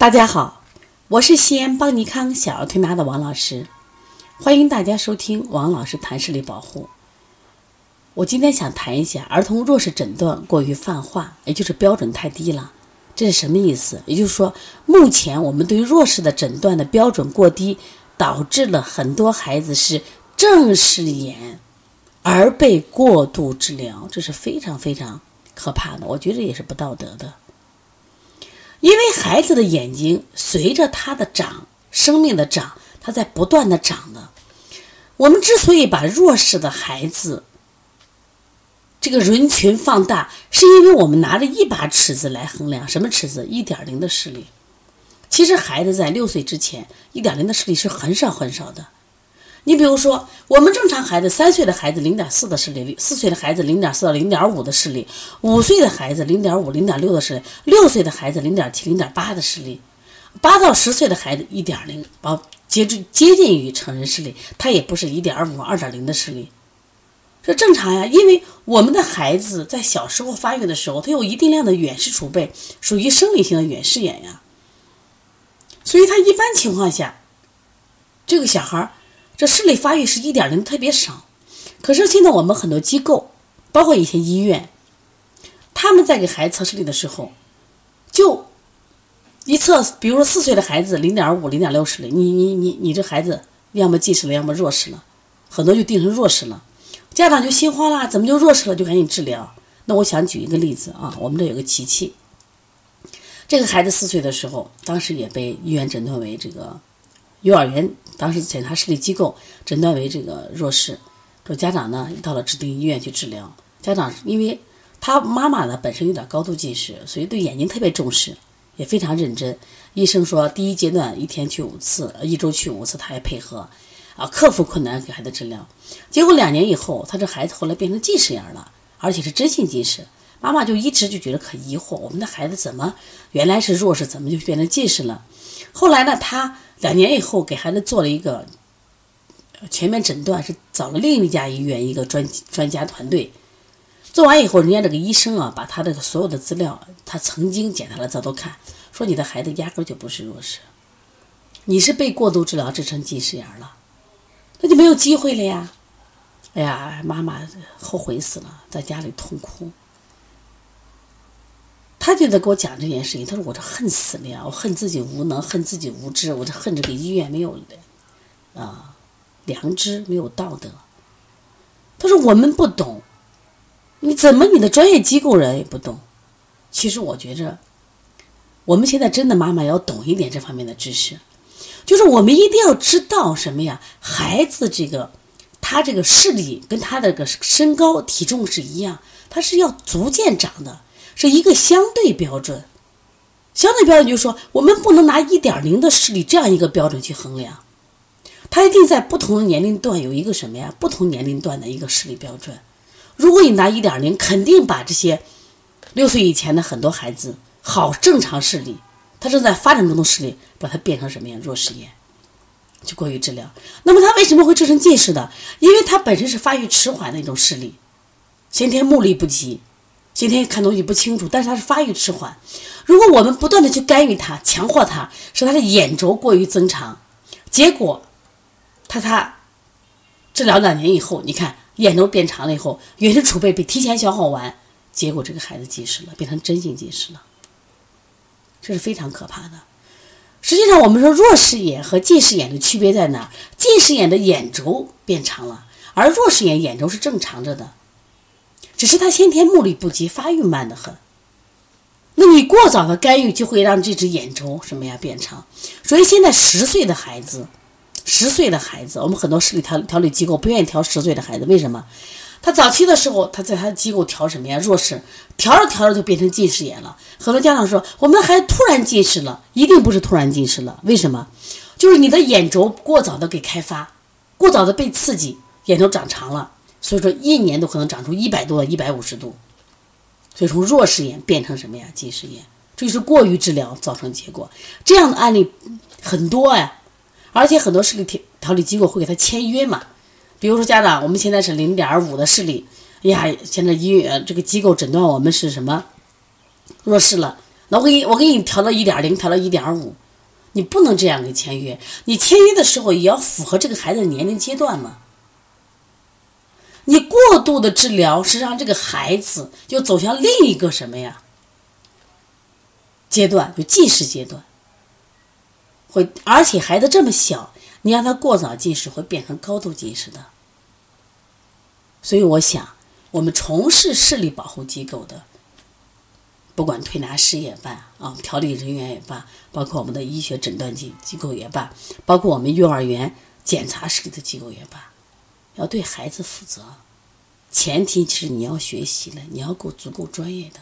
大家好，我是西安邦尼康小儿推拿的王老师，欢迎大家收听王老师谈视力保护。我今天想谈一下儿童弱视诊断过于泛化，也就是标准太低了。这是什么意思？也就是说，目前我们对弱视的诊断的标准过低，导致了很多孩子是正视眼而被过度治疗，这是非常非常可怕的。我觉得也是不道德的。因为孩子的眼睛随着他的长，生命的长，他在不断的长的。我们之所以把弱势的孩子这个人群放大，是因为我们拿着一把尺子来衡量，什么尺子？一点零的视力。其实孩子在六岁之前，一点零的视力是很少很少的。你比如说，我们正常孩子三岁的孩子零点四的视力，四岁的孩子零点四到零点五的视力，五岁的孩子零点五、零点六的视力，六岁的孩子零点七、零点八的视力，八到十岁的孩子一点零，包接近接近于成人视力，他也不是一点五、二点零的视力，这正常呀。因为我们的孩子在小时候发育的时候，他有一定量的远视储备，属于生理性的远视眼呀，所以他一般情况下，这个小孩。这视力发育是一点零特别少，可是现在我们很多机构，包括一些医院，他们在给孩子测视力的时候，就一测，比如说四岁的孩子零点五、零点六视力，你你你你这孩子要么近视了，要么弱视了，很多就定成弱视了，家长就心慌了，怎么就弱视了？就赶紧治疗。那我想举一个例子啊，我们这有个琪琪，这个孩子四岁的时候，当时也被医院诊断为这个。幼儿园当时检查视力机构诊断为这个弱视，说家长呢到了指定医院去治疗。家长因为他妈妈呢本身有点高度近视，所以对眼睛特别重视，也非常认真。医生说第一阶段一天去五次，一周去五次，他也配合，啊，克服困难给孩子治疗。结果两年以后，他这孩子后来变成近视眼了，而且是真性近视。妈妈就一直就觉得可疑惑，我们的孩子怎么原来是弱视，怎么就变成近视了？后来呢，他。两年以后，给孩子做了一个全面诊断，是找了另一家医院一个专专家团队。做完以后，人家这个医生啊，把他这个所有的资料，他曾经检查了，这都看，说你的孩子压根就不是弱视，你是被过度治疗治成近视眼了，那就没有机会了呀！哎呀，妈妈后悔死了，在家里痛哭。他就在给我讲这件事情。他说：“我这恨死了呀！我恨自己无能，恨自己无知，我这恨这个医院没有啊良知，没有道德。”他说：“我们不懂，你怎么你的专业机构人也不懂？其实我觉着，我们现在真的妈妈要懂一点这方面的知识，就是我们一定要知道什么呀？孩子这个他这个视力跟他这个身高体重是一样，他是要逐渐长的。”是一个相对标准，相对标准就是说，我们不能拿一点零的视力这样一个标准去衡量，它一定在不同的年龄段有一个什么呀？不同年龄段的一个视力标准。如果你拿一点零，肯定把这些六岁以前的很多孩子好正常视力，他正在发展中的视力，把它变成什么呀？弱视眼，就过于治疗。那么他为什么会造成近视的？因为他本身是发育迟缓的一种视力，先天目力不及。今天看东西不清楚，但是他是发育迟缓。如果我们不断的去干预他、强化他，使他的眼轴过于增长，结果他他治疗两年以后，你看眼轴变长了以后，远视储备被提前消耗完，结果这个孩子近视了，变成真性近视了，这是非常可怕的。实际上，我们说弱视眼和近视眼的区别在哪？近视眼的眼轴变长了，而弱视眼眼轴是正常着的。只是他先天目力不及，发育慢得很。那你过早的干预就会让这只眼轴什么呀变长。所以现在十岁的孩子，十岁的孩子，我们很多视力调调理机构不愿意调十岁的孩子，为什么？他早期的时候他在他的机构调什么呀？弱视，调着调着就变成近视眼了。很多家长说，我们的孩子突然近视了，一定不是突然近视了。为什么？就是你的眼轴过早的给开发，过早的被刺激，眼轴长长了。所以说，一年都可能长出一百多、一百五十度，所以从弱视眼变成什么呀？近视眼，这就是过于治疗造成结果。这样的案例很多呀，而且很多视力调调理机构会给他签约嘛。比如说，家长，我们现在是零点五的视力，哎呀，现在医院这个机构诊断我们是什么弱视了，那我给你我给你调到一点零，调到一点五，你不能这样给签约。你签约的时候也要符合这个孩子的年龄阶段嘛。你过度的治疗是让这个孩子就走向另一个什么呀阶段，就近视阶段。会，而且孩子这么小，你让他过早近视，会变成高度近视的。所以我想，我们从事视力保护机构的，不管推拿师也罢，啊，调理人员也罢，包括我们的医学诊断机机构也罢，包括我们幼儿园检查视力的机构也罢，要对孩子负责。前提是你要学习了，你要够足够专业的。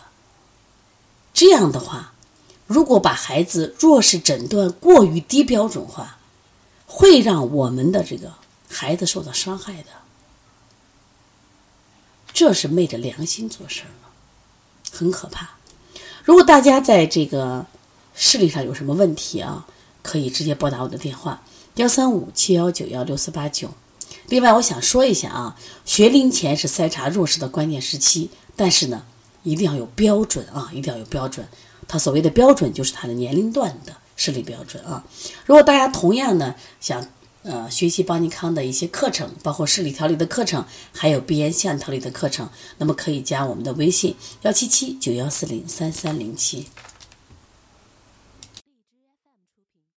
这样的话。如果把孩子弱视诊断过于低标准化，会让我们的这个孩子受到伤害的。这是昧着良心做事儿很可怕。如果大家在这个视力上有什么问题啊，可以直接拨打我的电话幺三五七幺九幺六四八九。另外，我想说一下啊，学龄前是筛查弱视的关键时期，但是呢，一定要有标准啊，一定要有标准。他所谓的标准就是他的年龄段的视力标准啊。如果大家同样呢想呃学习邦尼康的一些课程，包括视力调理的课程，还有鼻炎线调理的课程，那么可以加我们的微信幺七七九幺四零三三零七。